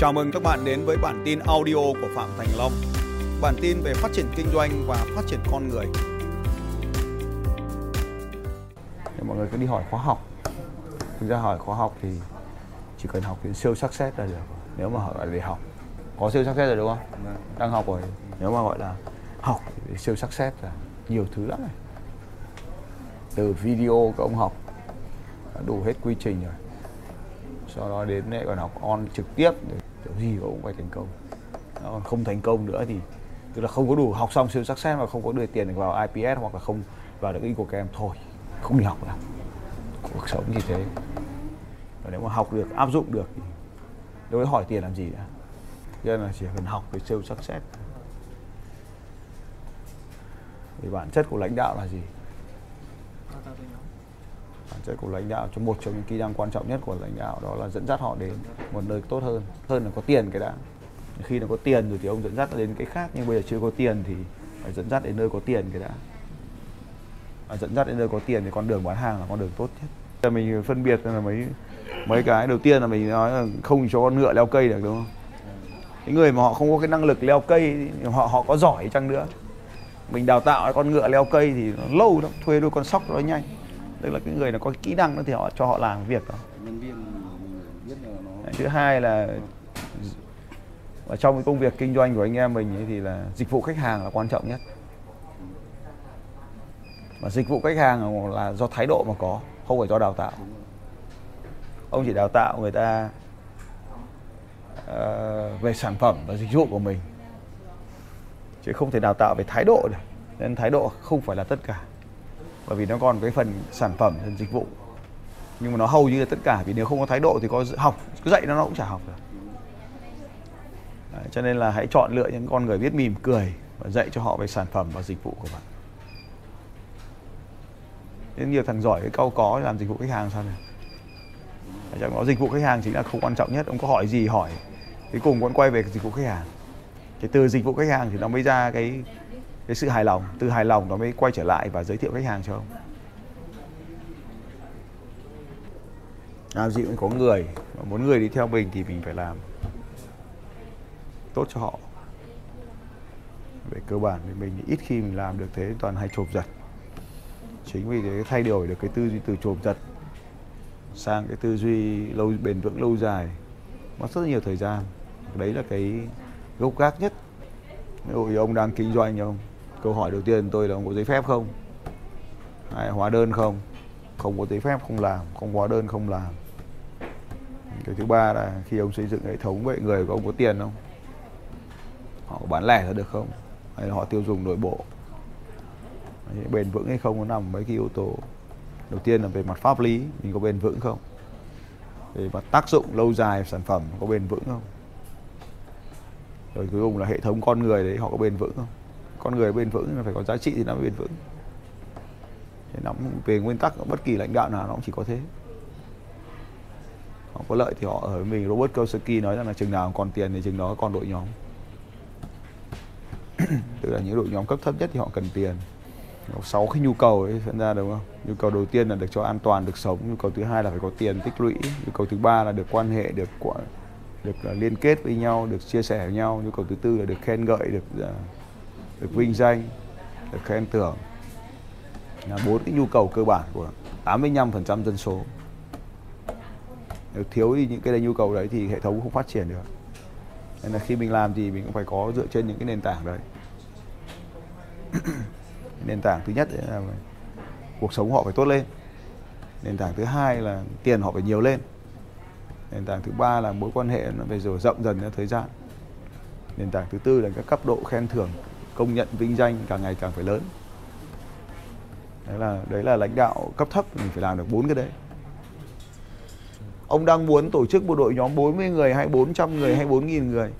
Chào mừng các bạn đến với bản tin audio của Phạm Thành Long. Bản tin về phát triển kinh doanh và phát triển con người. Thì mọi người cứ đi hỏi khóa học. Thực ra hỏi khóa học thì chỉ cần học đến siêu success là được. Nếu mà hỏi để học. Có siêu success rồi đúng không? Đang học rồi. Nếu mà gọi là học để siêu success là nhiều thứ lắm này. Từ video các ông học đủ hết quy trình rồi sau đó đến lại còn học on trực tiếp để kiểu gì cũng phải thành công. Nó còn không thành công nữa thì, tức là không có đủ học xong siêu sắc success mà không có đưa tiền được vào IPS hoặc là không vào được ý của các em. Thôi, không đi học nữa. Cuộc sống như thế. Và nếu mà học được, áp dụng được thì đâu có hỏi tiền làm gì nữa. Cho nên là chỉ cần học về siêu sắc xét thì bản chất của lãnh đạo là gì? Bản chất của lãnh đạo. Cho một trong những kỹ năng quan trọng nhất của lãnh đạo đó là dẫn dắt họ đến một nơi tốt hơn hơn là có tiền cái đã. Khi nó có tiền rồi thì ông dẫn dắt đến cái khác nhưng bây giờ chưa có tiền thì phải dẫn dắt đến nơi có tiền cái đã. À, dẫn dắt đến nơi có tiền thì con đường bán hàng là con đường tốt nhất. Là mình phân biệt là mấy mấy cái đầu tiên là mình nói là không cho con ngựa leo cây được đúng không? Những người mà họ không có cái năng lực leo cây họ họ có giỏi chăng nữa. Mình đào tạo con ngựa leo cây thì nó lâu lắm thuê đôi con sóc nó nhanh tức là cái người nó có kỹ năng đó thì họ cho họ làm việc đó. Nhân viên mình biết là nó thứ hai là ở trong cái công việc kinh doanh của anh em mình ấy thì là dịch vụ khách hàng là quan trọng nhất. Và dịch vụ khách hàng là do thái độ mà có không phải do đào tạo. Ông chỉ đào tạo người ta uh, về sản phẩm và dịch vụ của mình. Chứ không thể đào tạo về thái độ được. Nên thái độ không phải là tất cả bởi vì nó còn cái phần sản phẩm phần dịch vụ. Nhưng mà nó hầu như là tất cả vì nếu không có thái độ thì có học cứ dạy nó nó cũng chả học được. Đấy, cho nên là hãy chọn lựa những con người biết mỉm cười và dạy cho họ về sản phẩm và dịch vụ của bạn. Nên nhiều thằng giỏi cái câu có làm dịch vụ khách hàng sao này? Trong đó dịch vụ khách hàng chính là không quan trọng nhất. Ông có hỏi gì hỏi cuối cùng vẫn quay về dịch vụ khách hàng. Cái từ dịch vụ khách hàng thì nó mới ra cái cái sự hài lòng, từ hài lòng nó mới quay trở lại và giới thiệu khách hàng cho ông. Làm gì cũng có người mà muốn người đi theo mình thì mình phải làm tốt cho họ. Về cơ bản thì mình ít khi mình làm được thế, toàn hay chộp giật. Chính vì thế thay đổi được cái tư duy từ chộp giật sang cái tư duy lâu, bền vững lâu dài, mất rất nhiều thời gian. Đấy là cái gốc gác nhất. Ví dụ ông đang kinh doanh không câu hỏi đầu tiên tôi là ông có giấy phép không? Hay hóa đơn không? Không có giấy phép không làm. Không hóa đơn không làm. Cái thứ ba là khi ông xây dựng hệ thống vậy người của ông có tiền không? Họ có bán lẻ ra được không? Hay là họ tiêu dùng nội bộ? Đấy, bền vững hay không có nằm mấy cái yếu tố. Đầu tiên là về mặt pháp lý mình có bền vững không? Về mặt tác dụng lâu dài sản phẩm có bền vững không? Rồi cuối cùng là hệ thống con người đấy họ có bền vững không? Con người bền vững là phải có giá trị thì nó mới bền vững. Thì nó về nguyên tắc, bất kỳ lãnh đạo nào nó cũng chỉ có thế. Họ có lợi thì họ ở với mình. Robert Kiyosaki nói rằng là chừng nào còn tiền thì chừng đó còn đội nhóm. Tức là những đội nhóm cấp thấp nhất thì họ cần tiền. Sáu cái nhu cầu ấy dẫn ra đúng không? Nhu cầu đầu tiên là được cho an toàn, được sống. Nhu cầu thứ hai là phải có tiền tích lũy. Nhu cầu thứ ba là được quan hệ, được được à, liên kết với nhau, được chia sẻ với nhau. Nhu cầu thứ tư là được khen ngợi, được à, được vinh danh, được khen thưởng là bốn cái nhu cầu cơ bản của 85% dân số. Nếu thiếu đi những cái nhu cầu đấy thì hệ thống không phát triển được. Nên là khi mình làm gì mình cũng phải có dựa trên những cái nền tảng đấy. Nền tảng thứ nhất là cuộc sống họ phải tốt lên. Nền tảng thứ hai là tiền họ phải nhiều lên. Nền tảng thứ ba là mối quan hệ nó phải rồi rộng dần theo thời gian. Nền tảng thứ tư là các cấp độ khen thưởng công nhận vinh danh càng ngày càng phải lớn đấy là đấy là lãnh đạo cấp thấp, mình phải làm được bốn cái đấy ông đang muốn tổ chức một đội nhóm 40 người, hay 400 người, hay 4.000 người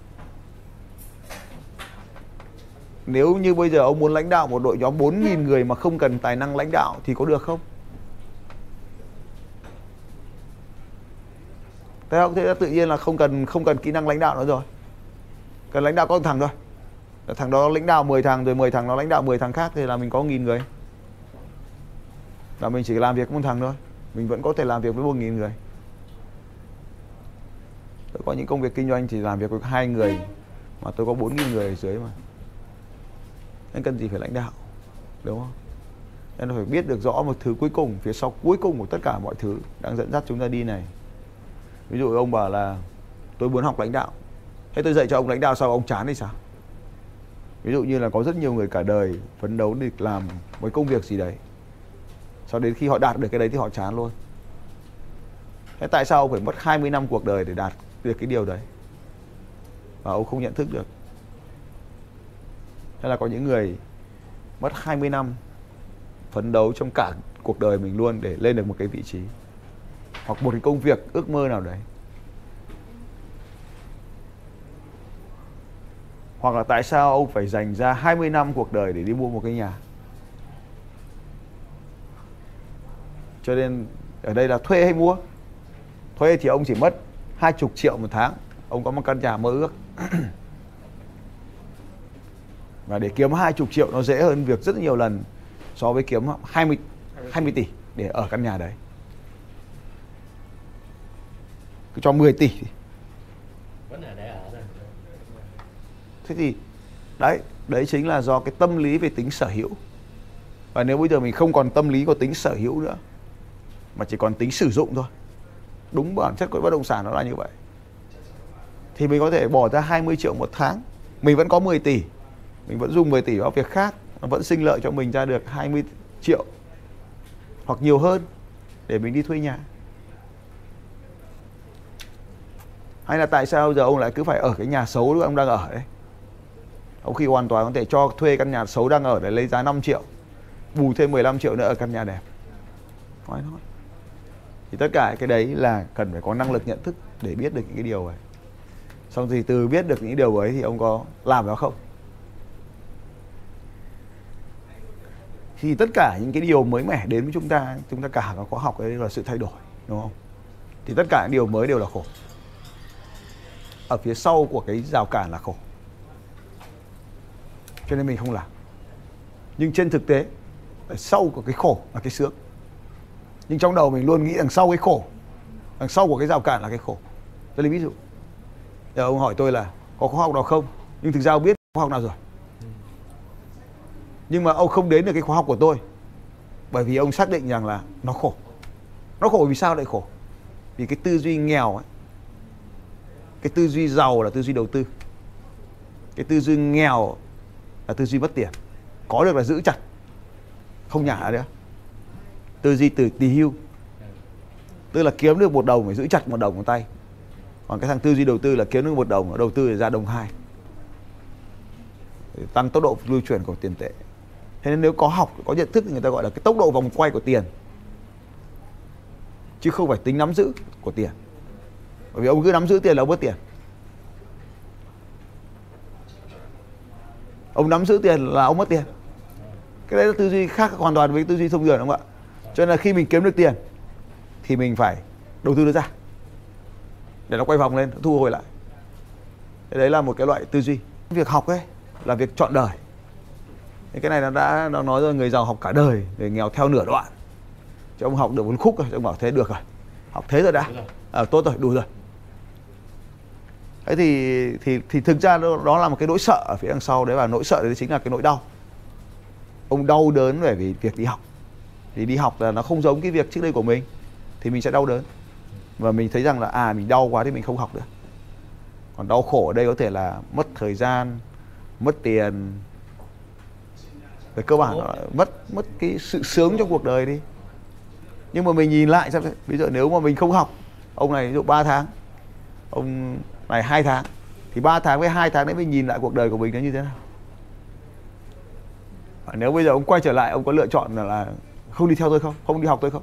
nếu như bây giờ ông muốn lãnh đạo một đội nhóm 4.000 người mà không cần tài năng lãnh đạo thì có được không? Thế không? Thế tự nhiên là không cần không cần kỹ năng lãnh đạo nữa rồi. Cần lãnh đạo có thằng thôi. Thằng đó lãnh đạo 10 thằng, rồi 10 thằng nó lãnh đạo 10 thằng khác thì là mình có nghìn người. Là mình chỉ làm việc với một thằng thôi. Mình vẫn có thể làm việc với 1.000 người. tôi có những công việc kinh doanh thì làm việc với hai người, mà tôi có bốn nghìn người ở dưới mà nên cần gì phải lãnh đạo, đúng không nên phải biết được rõ một thứ cuối cùng, phía sau cuối cùng của tất cả mọi thứ đang dẫn dắt chúng ta đi này ví dụ ông bảo là, tôi muốn học lãnh đạo thế tôi dạy cho ông lãnh đạo, sao ông chán thì sao ví dụ như là có rất nhiều người cả đời phấn đấu để làm một công việc gì đấy sau đến khi họ đạt được cái đấy thì họ chán luôn. Thế tại sao ông phải mất 20 năm cuộc đời để đạt được cái điều đấy? Và ông không nhận thức được. Hay là có những người mất 20 năm phấn đấu trong cả cuộc đời mình luôn để lên được một cái vị trí, hoặc một cái công việc ước mơ nào đấy. Hoặc là tại sao ông phải dành ra 20 năm cuộc đời để đi mua một cái nhà? Cho nên ở đây là thuê hay mua? Thuê thì ông chỉ mất hai chục triệu một tháng. Ông có một căn nhà mơ ước. Và để kiếm hai chục triệu nó dễ hơn việc rất nhiều lần so với kiếm 20 20 tỷ để ở căn nhà đấy. Cứ cho 10 tỷ. Thì vẫn ở để ở rồi thế thì, đấy đấy chính là do cái tâm lý về tính sở hữu. Và nếu bây giờ mình không còn tâm lý có tính sở hữu nữa, mà chỉ còn tính sử dụng thôi, đúng bản chất của bất động sản nó là như vậy. Thì mình có thể bỏ ra 20 triệu một tháng, mình vẫn có 10 tỷ, mình vẫn dùng 10 tỷ vào việc khác, nó vẫn sinh lợi cho mình ra được 20 triệu hoặc nhiều hơn để mình đi thuê nhà. Hay là tại sao giờ ông lại cứ phải ở cái nhà xấu lúc ông đang ở đấy? Ông khi hoàn toàn có thể cho thuê căn nhà xấu đang ở để lấy giá 5 triệu, bù thêm 15 triệu nữa ở căn nhà đẹp. Nói nói thì tất cả cái đấy là cần phải có năng lực nhận thức để biết được những cái điều ấy. Xong thì từ biết được những điều ấy thì ông có làm nó không? Thì tất cả những cái điều mới mẻ đến với chúng ta chúng ta cả có học đấy là sự thay đổi, đúng không? Thì tất cả những điều mới đều là khổ. Ở phía sau của cái rào cản là khổ cho nên mình không làm. Nhưng trên thực tế sau của cái khổ là cái sướng. Nhưng trong đầu mình luôn nghĩ đằng sau cái khổ, đằng sau của cái rào cản là cái khổ. Tôi lấy ví dụ giờ ông hỏi tôi là có khóa học nào không? Nhưng thực ra ông biết khóa học nào rồi. Nhưng mà ông không đến được cái khóa học của tôi, bởi vì ông xác định rằng là nó khổ. Nó khổ vì sao lại khổ? Vì cái tư duy nghèo ấy. Cái tư duy giàu là tư duy đầu tư. Cái tư duy nghèo là tư duy mất tiền có được là giữ chặt. Không nhả nữa. Tư duy từ tì hưu. Tức là kiếm được một đồng phải giữ chặt một đồng một tay. Còn cái thằng tư duy đầu tư là kiếm được một đồng, đầu tư ra đồng hai. Để tăng tốc độ lưu chuyển của tiền tệ. Thế nên nếu có học, có nhận thức thì người ta gọi là cái tốc độ vòng quay của tiền. Chứ không phải tính nắm giữ của tiền. Bởi vì ông cứ nắm giữ tiền là ông mất tiền. Ông nắm giữ tiền là ông mất tiền. Cái đấy là tư duy khác hoàn toàn với tư duy thông thường đúng không ạ? Cho nên là khi mình kiếm được tiền thì mình phải đầu tư nó ra để nó quay vòng lên thu hồi lại. Đấy là một cái loại tư duy. Việc học ấy là việc chọn đời. Cái này nó đã nó nói rồi người giàu học cả đời người nghèo theo nửa đoạn. Chứ ông học được một khúc rồi ông bảo thế được rồi. Học thế rồi đã. À, tốt rồi đủ rồi thế thì thì thì thực ra đó, đó là một cái nỗi sợ ở phía đằng sau đấy và nỗi sợ đấy chính là cái nỗi đau. Ông đau đớn về vì việc đi học. Thì đi học là nó không giống cái việc trước đây của mình thì mình sẽ đau đớn. Và mình thấy rằng là à mình đau quá thì mình không học được. Còn đau khổ ở đây có thể là mất thời gian mất tiền. Về cơ bản nó là mất mất cái sự sướng trong cuộc đời đi. Nhưng mà mình nhìn lại xem ví dụ nếu mà mình không học ông này ví dụ 3 tháng ông này 2 tháng. Thì 3 tháng với 2 tháng đấy mình nhìn lại cuộc đời của mình nó như thế nào. Và nếu bây giờ ông quay trở lại ông có lựa chọn là, là không đi theo tôi không? Không đi học tôi không?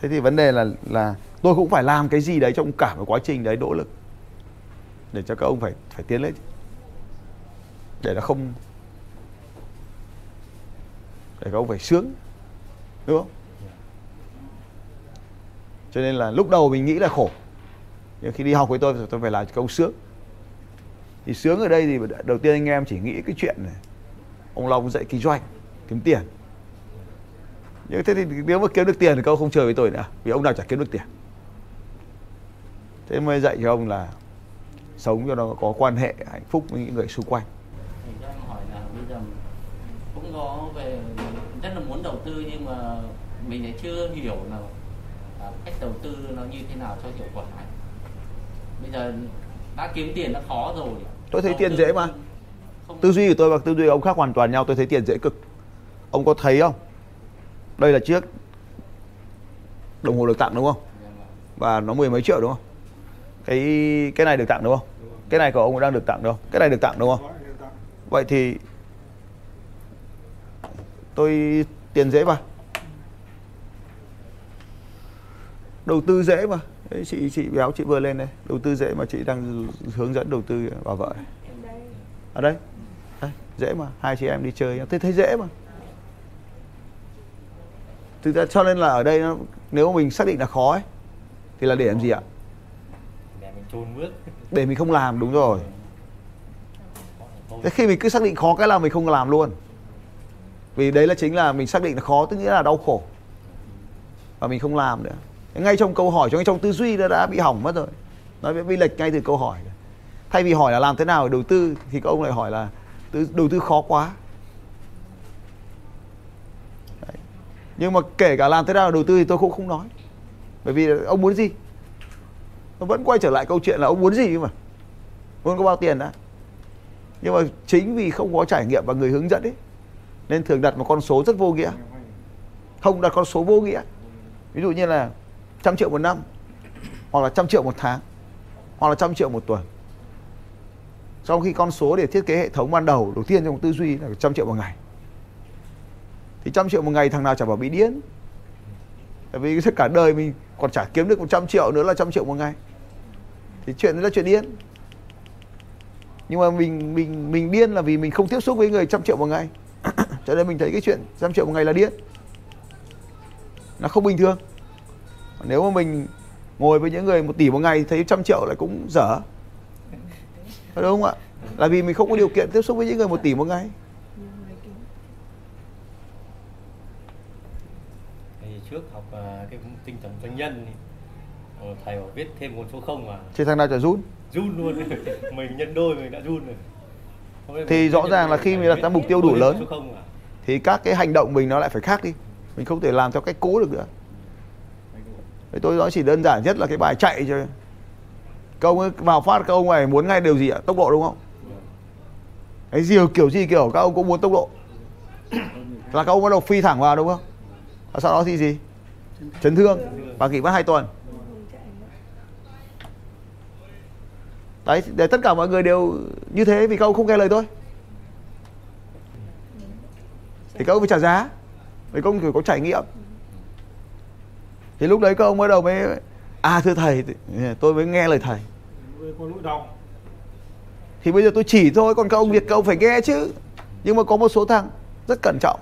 Thế thì vấn đề là là tôi cũng phải làm cái gì đấy trong cả một quá trình đấy nỗ lực. Để cho các ông phải phải tiến lên. Để nó không để các ông phải sướng. Đúng không? Cho nên là lúc đầu mình nghĩ là khổ nhưng khi đi học với tôi thì tôi phải làm câu ông sướng. Thì sướng ở đây thì đầu tiên anh em chỉ nghĩ cái chuyện này. Ông Long dạy kinh doanh, kiếm tiền. Nhưng thế thì nếu mà kiếm được tiền thì các ông không chơi với tôi nữa, vì ông nào chả kiếm được tiền. Thế mới dạy cho ông là sống cho nó có quan hệ hạnh phúc với những người xung quanh. Thì cho em hỏi là bây giờ cũng có về, rất là muốn đầu tư nhưng mà mình lại chưa hiểu là à, cách đầu tư nó như thế nào cho hiệu quả. Bây giờ đã kiếm tiền nó khó rồi. Tôi thấy Đầu tiền dễ mà. Không, tư duy của tôi và tư duy của ông khác hoàn toàn nhau tôi thấy tiền dễ cực. Ông có thấy không? Đây là chiếc đồng hồ được tặng đúng không? Và nó mười mấy triệu đúng không? Cái cái này được tặng đúng không? Cái này của ông đang được tặng đúng không? Cái này được tặng đúng không? Vậy thì tôi tiền dễ mà. Đầu tư dễ mà Đấy, chị chị béo chị vừa lên đây. Đầu tư dễ mà chị đang hướng dẫn đầu tư vào vợ. Ở đây. Đây dễ mà. Hai chị em đi chơi tôi thấy dễ mà. Thực ra cho nên là ở đây nó, nếu mình xác định là khó ấy thì là để làm gì ạ? Để mình chôn bước. Để mình không làm đúng rồi. Thế khi mình cứ xác định khó cái là mình không làm luôn. Vì đấy là chính là mình xác định là khó tức nghĩa là đau khổ. Và mình không làm nữa ngay trong câu hỏi trong trong tư duy nó đã bị hỏng mất rồi. Nó bị, bị lệch ngay từ câu hỏi. Thay vì hỏi là làm thế nào để đầu tư thì các ông lại hỏi là đầu tư khó quá. Đấy. nhưng mà kể cả làm thế nào để đầu tư thì tôi cũng không nói. Bởi vì ông muốn gì? Nó vẫn quay trở lại câu chuyện là ông muốn gì mà. Muốn có bao tiền đã nhưng mà chính vì không có trải nghiệm và người hướng dẫn ấy nên thường đặt một con số rất vô nghĩa. Không đặt con số vô nghĩa. Ví dụ như là trăm triệu một năm, hoặc là trăm triệu một tháng, hoặc là trăm triệu một tuần. Trong khi con số để thiết kế hệ thống ban đầu đầu tiên trong tư duy là trăm triệu một ngày. Thì trăm triệu một ngày thằng nào chả bảo bị điên. Tại vì tất cả đời mình còn chả kiếm được 100 triệu nữa là trăm triệu một ngày. Thì chuyện đó là chuyện điên. Nhưng mà mình mình mình điên là vì mình không tiếp xúc với người trăm triệu một ngày. Cho nên mình thấy cái chuyện trăm triệu một ngày là điên. Nó không bình thường nếu mà mình ngồi với những người một tỷ một ngày thấy trăm triệu lại cũng dở. Đúng không ạ? Là vì mình không có điều kiện tiếp xúc với những người một tỷ một ngày. Thì trước học à, cái tinh thần doanh nhân ờ, thầy bảo viết thêm con số không mà. Thì thằng nào chả run. Run luôn. Mình nhân đôi mình đã run rồi. Thì rõ ràng là khi mình đặt ra mục tiêu đủ lớn. thì các cái hành động mình nó lại phải khác đi. Mình không thể làm theo cách cố được nữa tôi nói chỉ đơn giản nhất là cái bài chạy cho các ông ấy vào phát, các ông này muốn ngay điều gì ạ? Tốc độ đúng không? Cái gì, kiểu gì, kiểu, các ông cũng muốn tốc độ. Là các ông bắt đầu phi thẳng vào đúng không? Và sau đó thì gì? Chấn thương. Và nghỉ mất hai tuần. Đấy, để tất cả mọi người đều như thế vì các ông không nghe lời tôi. Thì các ông phải trả giá. Vì các ông phải có trải nghiệm thì lúc đấy các ông bắt đầu mới à thưa thầy tôi mới nghe lời thầy. Thì bây giờ tôi chỉ thôi còn các ông việc các ông phải nghe chứ. Nhưng mà có một số thằng rất cẩn trọng.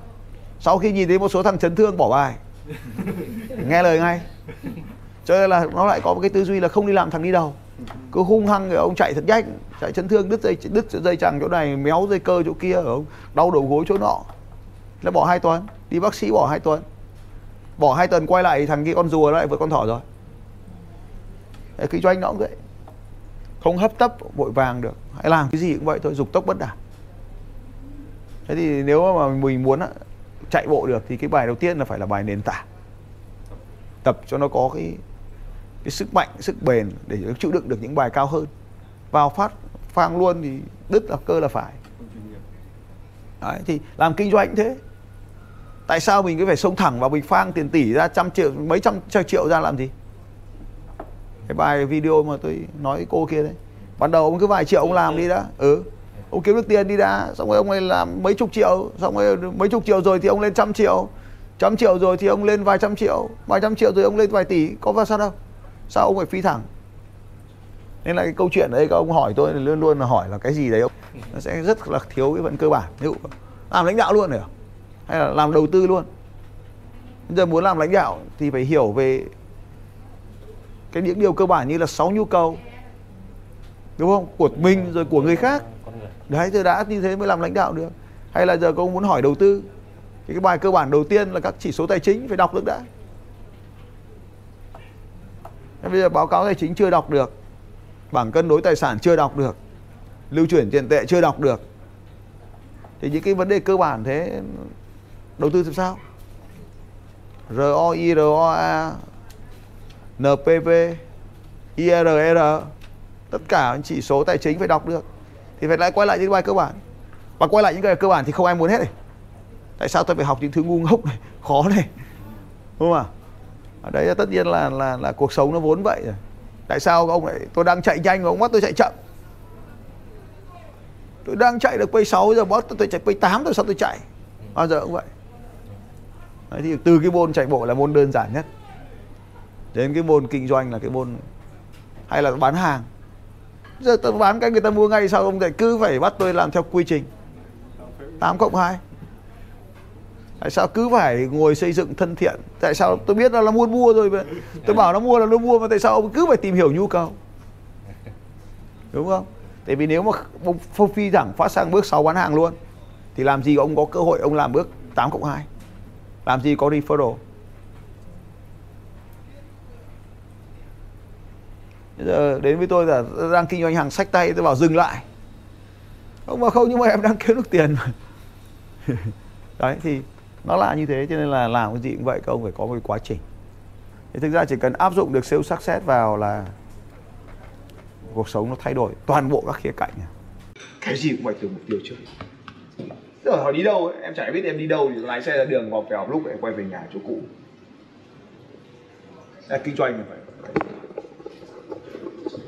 Sau khi nhìn thấy một số thằng chấn thương bỏ bài. Nghe lời ngay. Cho nên là nó lại có một cái tư duy là không đi làm thằng đi đầu. Cứ hung hăng rồi ông chạy thật nhanh chạy chấn thương đứt dây đứt dây chằng chỗ này méo dây cơ chỗ kia ông đau đầu gối chỗ nọ. Là bỏ hai tuần đi bác sĩ bỏ hai tuần bỏ hai tuần quay lại thằng kia con rùa nó lại vượt con thỏ rồi. Đấy, kinh doanh nó cũng vậy không hấp tấp vội vàng được. Hãy làm cái gì cũng vậy thôi dục tốc bất đạt thế thì nếu mà mình muốn chạy bộ được thì cái bài đầu tiên là phải là bài nền tảng. Tập cho nó có cái cái sức mạnh sức bền để nó chịu đựng được những bài cao hơn. Vào phát phang luôn thì đứt là cơ là phải. Đấy, thì làm kinh doanh thế tại sao mình cứ phải xông thẳng vào mình phang tiền tỷ ra trăm triệu, mấy trăm triệu ra làm gì? Cái bài video mà tôi nói cô kia đấy. Ban đầu ông cứ vài triệu ông làm đi đã. Ừ. Ông kiếm được tiền đi đã. Xong rồi ông ấy làm mấy chục triệu. Xong rồi mấy chục triệu rồi thì ông lên trăm triệu. Trăm triệu rồi thì ông lên vài trăm triệu. Vài trăm triệu rồi ông lên vài tỷ. Có vào sao đâu? Sao ông phải phi thẳng? Nên là cái câu chuyện đấy các ông hỏi tôi luôn luôn là hỏi là cái gì đấy ông? Nó sẽ rất là thiếu cái vận cơ bản. Ví dụ, làm lãnh đạo luôn rồi à? Hay là làm đầu tư luôn. Bây giờ muốn làm lãnh đạo thì phải hiểu về cái những điều cơ bản như là sáu nhu cầu đúng không? Của mình rồi của người khác. Đấy thì đã như thế mới làm lãnh đạo được. Hay là giờ cô muốn hỏi đầu tư thì cái bài cơ bản đầu tiên là các chỉ số tài chính phải đọc được đã. Bây giờ báo cáo tài chính chưa đọc được bảng cân đối tài sản chưa đọc được lưu chuyển tiền tệ chưa đọc được. Thì những cái vấn đề cơ bản thế đầu tư làm sao? ROI, ROA, NPV, IRR tất cả chỉ số tài chính phải đọc được. Thì phải lại quay lại những bài cơ bản. Và quay lại những cái cơ bản thì không ai muốn hết này. Tại sao tôi phải học những thứ ngu ngốc này? Khó này. Đúng không ạ? Ở là tất nhiên là là là cuộc sống nó vốn vậy rồi. Tại sao ông lại tôi đang chạy nhanh mà ông bắt tôi chạy chậm? Tôi đang chạy được quay 6 giờ bắt tôi chạy quay 8 rồi sao tôi chạy. Bao giờ cũng vậy đấy, thì từ cái môn chạy bộ là môn đơn giản nhất. Đến cái môn kinh doanh là cái môn hay là bán hàng. Giờ tôi bán cái người ta mua ngay sao ông lại cứ phải bắt tôi làm theo quy trình? 8 cộng 2 tại sao cứ phải ngồi xây dựng thân thiện? Tại sao tôi biết là nó muốn mua rồi mà. Tôi bảo nó mua là nó mua mà tại sao ông cứ phải tìm hiểu nhu cầu? Đúng không? Tại vì nếu mà ông phi thẳng phát sang bước 6 bán hàng luôn thì làm gì ông có cơ hội ông làm bước 8 cộng 2 làm gì có referral? Bây giờ đến với tôi là đang kinh doanh hàng sách tay, tôi bảo dừng lại. Không mà không, nhưng mà em đang kiếm được tiền mà. Đấy, thì nó là như thế, cho nên là làm cái gì cũng vậy, các ông phải có một cái quá trình. Thì thực ra chỉ cần áp dụng được sales success vào là cuộc sống nó thay đổi toàn bộ các khía cạnh cái gì cũng phải từ mục tiêu trước rồi hỏi đi đâu ấy, em chả biết em đi đâu thì lái xe ra đường vòng vèo lúc em quay về nhà chỗ cũ. Là kinh doanh là phải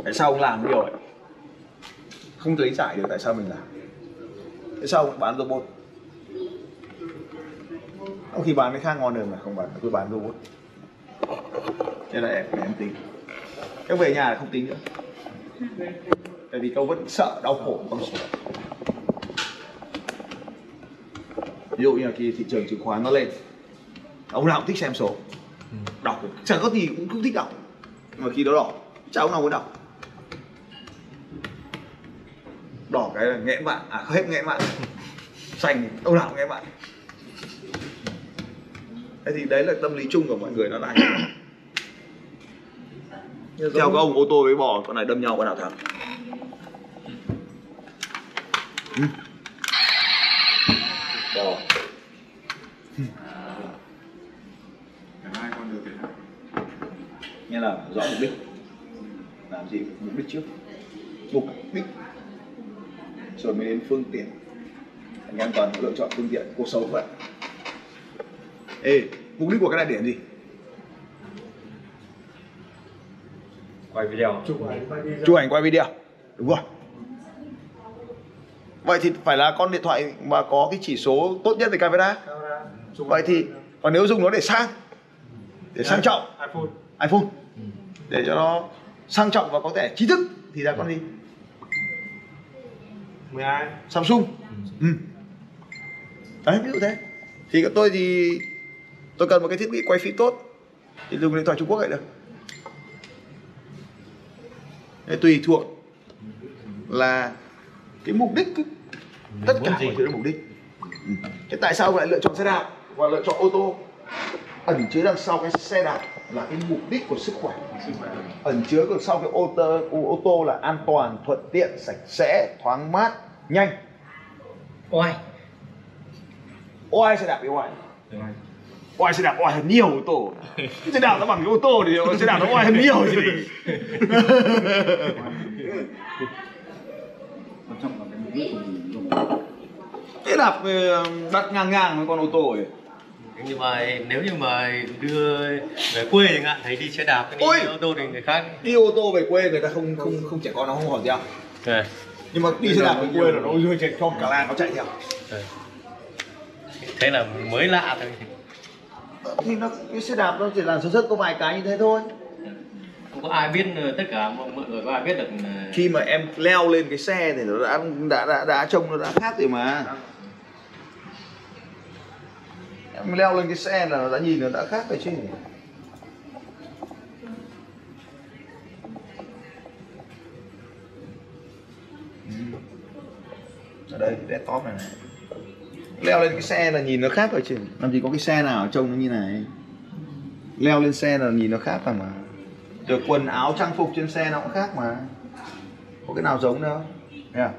tại sao ông làm điều ấy? Không lấy giải được tại sao mình làm. Tại sao ông bán robot? Ông khi bán cái khác ngon hơn là không bán tôi bán robot. Thế là em em tính. Em về nhà là không tính nữa. Tại vì tôi vẫn sợ đau khổ con số ví dụ như là khi thị trường chứng khoán nó lên ông nào cũng thích xem số đọc. Chẳng có gì cũng không thích đọc. Mà khi đó đỏ chả ông nào muốn đọc? Đỏ cái là nghẽn bạn. À hết nghẽn bạn. Xanh ông nào cũng nghẽn bạn. Thế thì đấy là tâm lý chung của mọi người nó là như vậy. theo các ông ô tô với bò con này đâm nhau con nào thắng Nghe là rõ mục đích. Làm gì mục đích trước? Mục đích. Rồi mới đến phương tiện. Anh em toàn lựa chọn phương tiện cuộc sống vậy. Ê mục đích của cái để làm gì? Quay video. Chụp ảnh quay video. Đúng rồi vậy thì phải là con điện thoại mà có cái chỉ số tốt nhất về camera. Vậy thì còn nếu dùng nó để sang để sang trọng. iPhone. iPhone để cho nó sang trọng và có thể trí thức thì là con gì? 12 Samsung. Ừ. đấy ví dụ thế. Thì tôi thì tôi cần một cái thiết bị quay phim tốt. Thì dùng điện thoại Trung Quốc vậy được. Thế tùy thuộc là cái mục đích tất cả mọi thứ là mục đích. Thế tại sao lại lựa chọn xe đạp và lựa chọn ô tô? Ẩn chứa đằng sau cái xe đạp là cái mục đích của sức khỏe. Ẩn chứa đằng sau cái ô tô ô tô là an toàn thuận tiện sạch sẽ thoáng mát nhanh. Oai. Oai xe đạp với oai. Oai xe đạp oai hơn nhiều ô tô. Xe đạp nó bằng cái ô tô thì xe đạp nó oai hơn nhiều gì. Quan trọng là cái mục đích của mình xe đạp ờ, đặt ngang ngang với con ô tô ấy. Nhưng mà nếu như mà đưa về quê chẳng hạn thấy đi xe đạp cái Ôi! đi ô tô thì người khác đi ô tô về quê người ta không không không trẻ con nó không hỏi theo Này, nhưng mà đi xe đạp về quê là nó ôi chạy cho cả làng nó chạy theo. Thế là mới lạ thôi. Thì nó cái xe đạp nó chỉ là sản xuất có vài cái như thế thôi không có ai biết ờ, tất cả mọi người có ai biết được ờ, khi mà em leo lên cái xe thì nó đã đã đã, đã trông nó đã khác rồi mà. Em leo lên cái xe là nó đã nhìn nó đã khác rồi chứ. Ừ. Ở đây desktop này này. Leo lên cái xe là nhìn nó khác rồi chứ. Làm gì có cái xe nào trông nó như này? Leo lên xe là nhìn nó khác rồi mà rồi quần áo trang phục trên xe nó cũng khác mà. Có cái nào giống đâu Thấy à.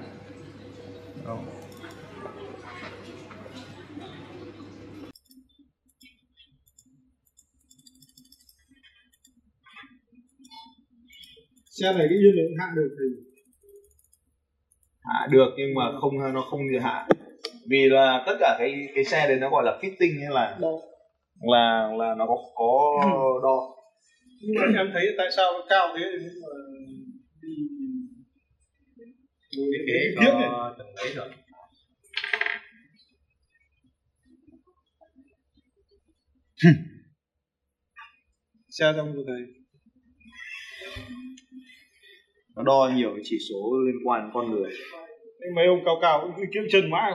Xe này cái nhiên liệu hạ được thì hạ được nhưng mà không nó không được hạ. Vì là tất cả cái cái xe đấy nó gọi là fitting hay là đo. là là nó có có đo nhưng mà em thấy tại sao nó cao thế nhưng mà đi ngồi đi kế biết này từng ấy rồi xe trong người này nó đo nhiều cái chỉ số liên quan đến con người mấy ông cao cao cũng cứ kiễng chân mãi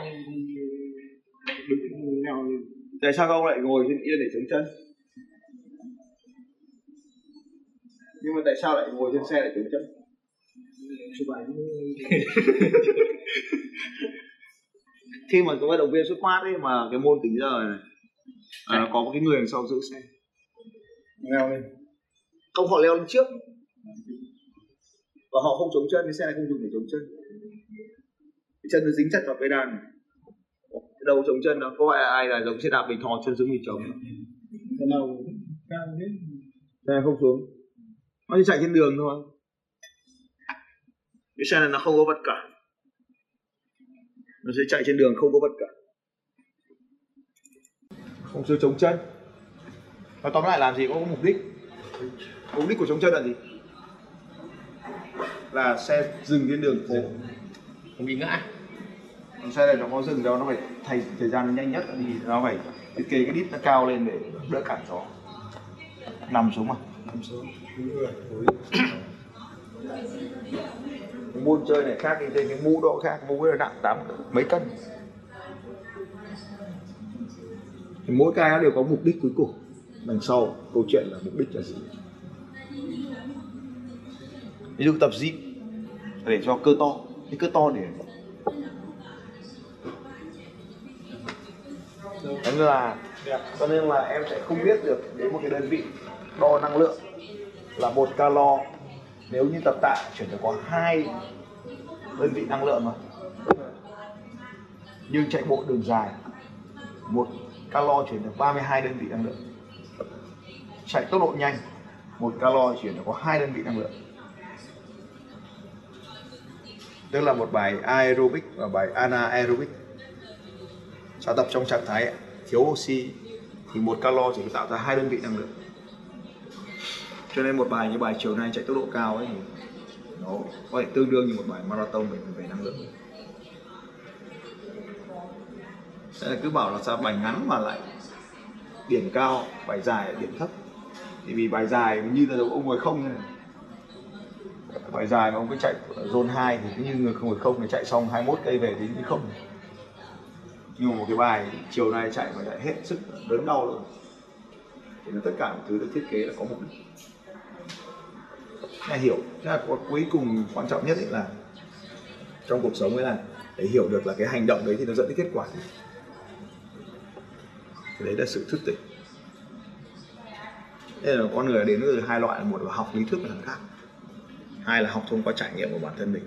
đứng nhau lên tại sao các ông lại ngồi trên yên để chống chân nhưng mà tại sao lại ngồi trên xe để chống chân chụp ảnh. Khi mà cái vận động viên xuất phát ấy mà cái môn tính giờ này à, nó có một cái người đằng sau giữ xe. Leo lên. Không họ leo lên trước. Và họ không chống chân cái xe này không dùng để chống chân. Cái chân nó dính chặt vào pedal này. cái đầu chống chân nó có ai, ai là giống xe đạp bình thò chân xuống mình chống? Cái nào cao hết xe này không xuống nó chỉ chạy trên đường thôi. Cái xe này nó không có vật cản. Nó sẽ chạy trên đường không có vật cản. Không sự chống chân. Và tóm lại làm gì có mục đích. Mục đích của chống chân là gì? Là xe dừng trên đường phố. Không bị ngã. Còn xe này nó có dừng đâu nó phải thay thời gian nó nhanh nhất. Thì nó phải thiết kế cái đít nó cao lên để đỡ cản gió. Nằm xuống mà nằm xuống môn chơi này khác đi trên cái mũ độ khác mũ nó nặng tám mấy cân? Thì mỗi cái nó đều có mục đích cuối cùng. Đằng sau câu chuyện là mục đích là gì? Ví dụ tập gym để cho cơ to. Cái cơ to để nên là cho nên là em sẽ không biết được đến một cái đơn vị đo năng lượng là một calo. Nếu như tập tạ chuyển được có hai đơn vị năng lượng mà nhưng chạy bộ đường dài, một calo chuyển được 32 đơn vị năng lượng. Chạy tốc độ nhanh, một calo chuyển được có hai đơn vị năng lượng. Tức là một bài aerobic và bài anaerobic. Sao tập trong trạng thái thiếu oxy, thì một calo chỉ tạo ra hai đơn vị năng lượng cho nên một bài như bài chiều nay chạy tốc độ cao ấy thì nó có thể tương đương như một bài marathon về về năng lượng. Thế là cứ bảo là sao bài ngắn mà lại điểm cao bài dài lại điểm thấp. Thì vì bài dài như là ông ngồi không này bài dài mà ông cứ chạy zone 2 thì cứ như người không ngồi không thì chạy xong 21 cây về thì như không. Nhưng một cái bài chiều nay chạy mà chạy hết sức đớn đau luôn, thì nó tất cả mọi thứ được thiết kế là có mục đích là hiểu thế là cuối cùng quan trọng nhất ấy là trong cuộc sống ấy là để hiểu được là cái hành động đấy thì nó dẫn đến kết quả gì. Thì đấy là sự thức tỉnh. Thế là con người đến từ hai loại, một là học lý thuyết là thằng khác. Hai là học thông qua trải nghiệm của bản thân mình.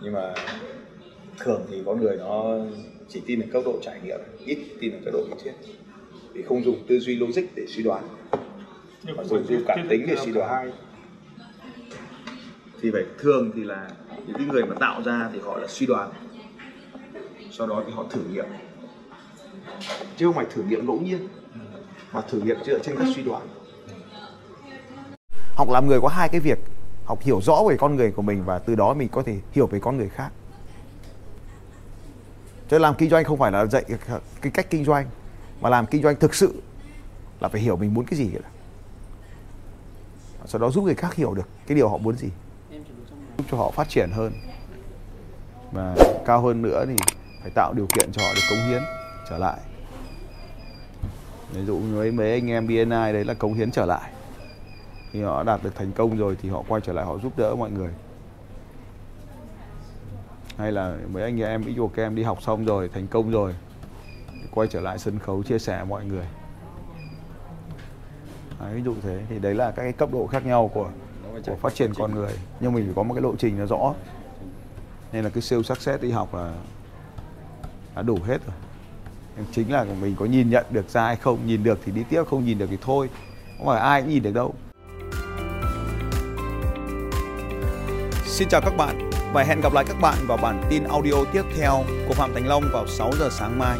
Nhưng mà thường thì con người nó chỉ tin ở cấp độ trải nghiệm, ít tin ở cấp độ lý thuyết. Vì không dùng tư duy logic để suy đoán. Dùng dùng cảm tính để suy đoán thì phải thường thì là những cái người mà tạo ra thì họ là suy đoán. Sau đó thì họ thử nghiệm. Chứ không phải thử nghiệm ngẫu nhiên mà thử nghiệm dựa trên các suy đoán. Học làm người có hai cái việc học hiểu rõ về con người của mình và từ đó mình có thể hiểu về con người khác. Chứ làm kinh doanh không phải là dạy cái cách kinh doanh mà làm kinh doanh thực sự là phải hiểu mình muốn cái gì cả sau đó giúp người khác hiểu được cái điều họ muốn gì. Giúp cho họ phát triển hơn. Và cao hơn nữa thì phải tạo điều kiện cho họ được cống hiến, trở lại. Ví dụ mấy mấy anh em BNI đấy là cống hiến trở lại. Khi họ đạt được thành công rồi thì họ quay trở lại, họ giúp đỡ mọi người. Hay là mấy anh em ví dụ các em đi học xong rồi, thành công rồi thì quay trở lại sân khấu, chia sẻ mọi người đấy, ví dụ thế. Thì đấy là các cái cấp độ khác nhau của của phát triển con người. Nhưng mình phải có một cái lộ trình nó rõ. Nên là cái siêu success đi học là đã đủ hết rồi. Nhưng chính là mình có nhìn nhận được ra hay không nhìn được thì đi tiếp không nhìn được thì thôi. Không phải ai cũng nhìn được đâu. Xin chào các bạn và hẹn gặp lại các bạn vào bản tin audio tiếp theo của Phạm Thành Long vào 6 giờ sáng mai.